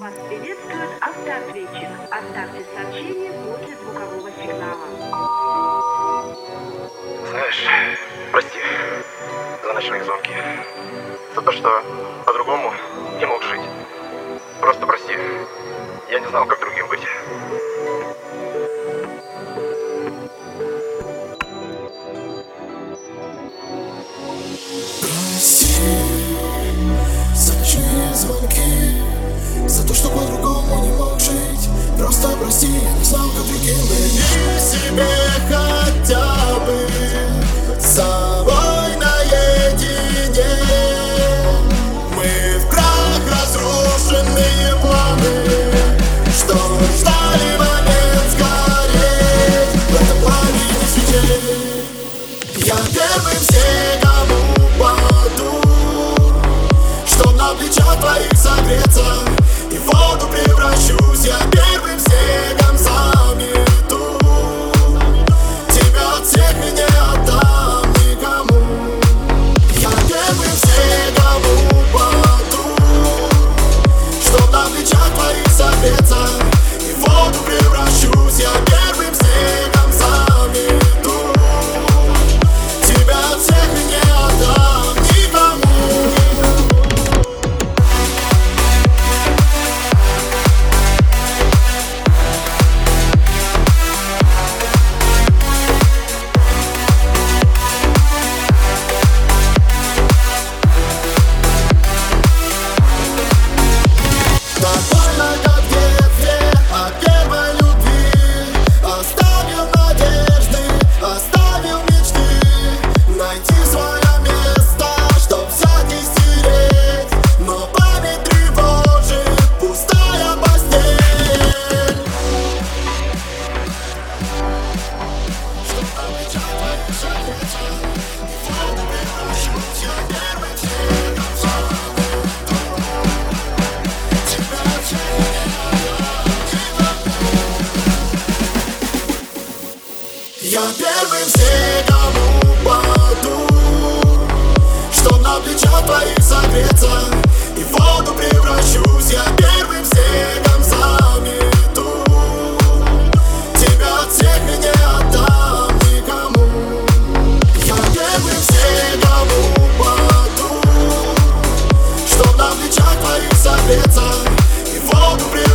Вас приветствует автоответчик. Оставьте сообщение после звукового сигнала. Знаешь, прости за ночные звонки. За то, что по-другому не мог жить. Просто прости. Я не знал, как другим быть. То, что по-другому не мог жить. Просто прости, я не знал, как другим быть И себе хотя бы с собой наедине. Мы в прах разрушенные планы. Что ждали момент сгореть? В этом пламени свечей Я первым снегом упаду Чтоб на плечах твоих согреться превращусь Я первым все, упаду, чтоб на плечах твоих согреться И в воду превращусь. Я первым снегом замету Тебя от всех мне не отдам никому. Я первым все, упаду, чтоб на плечах твоих согреться И в воду превращусь.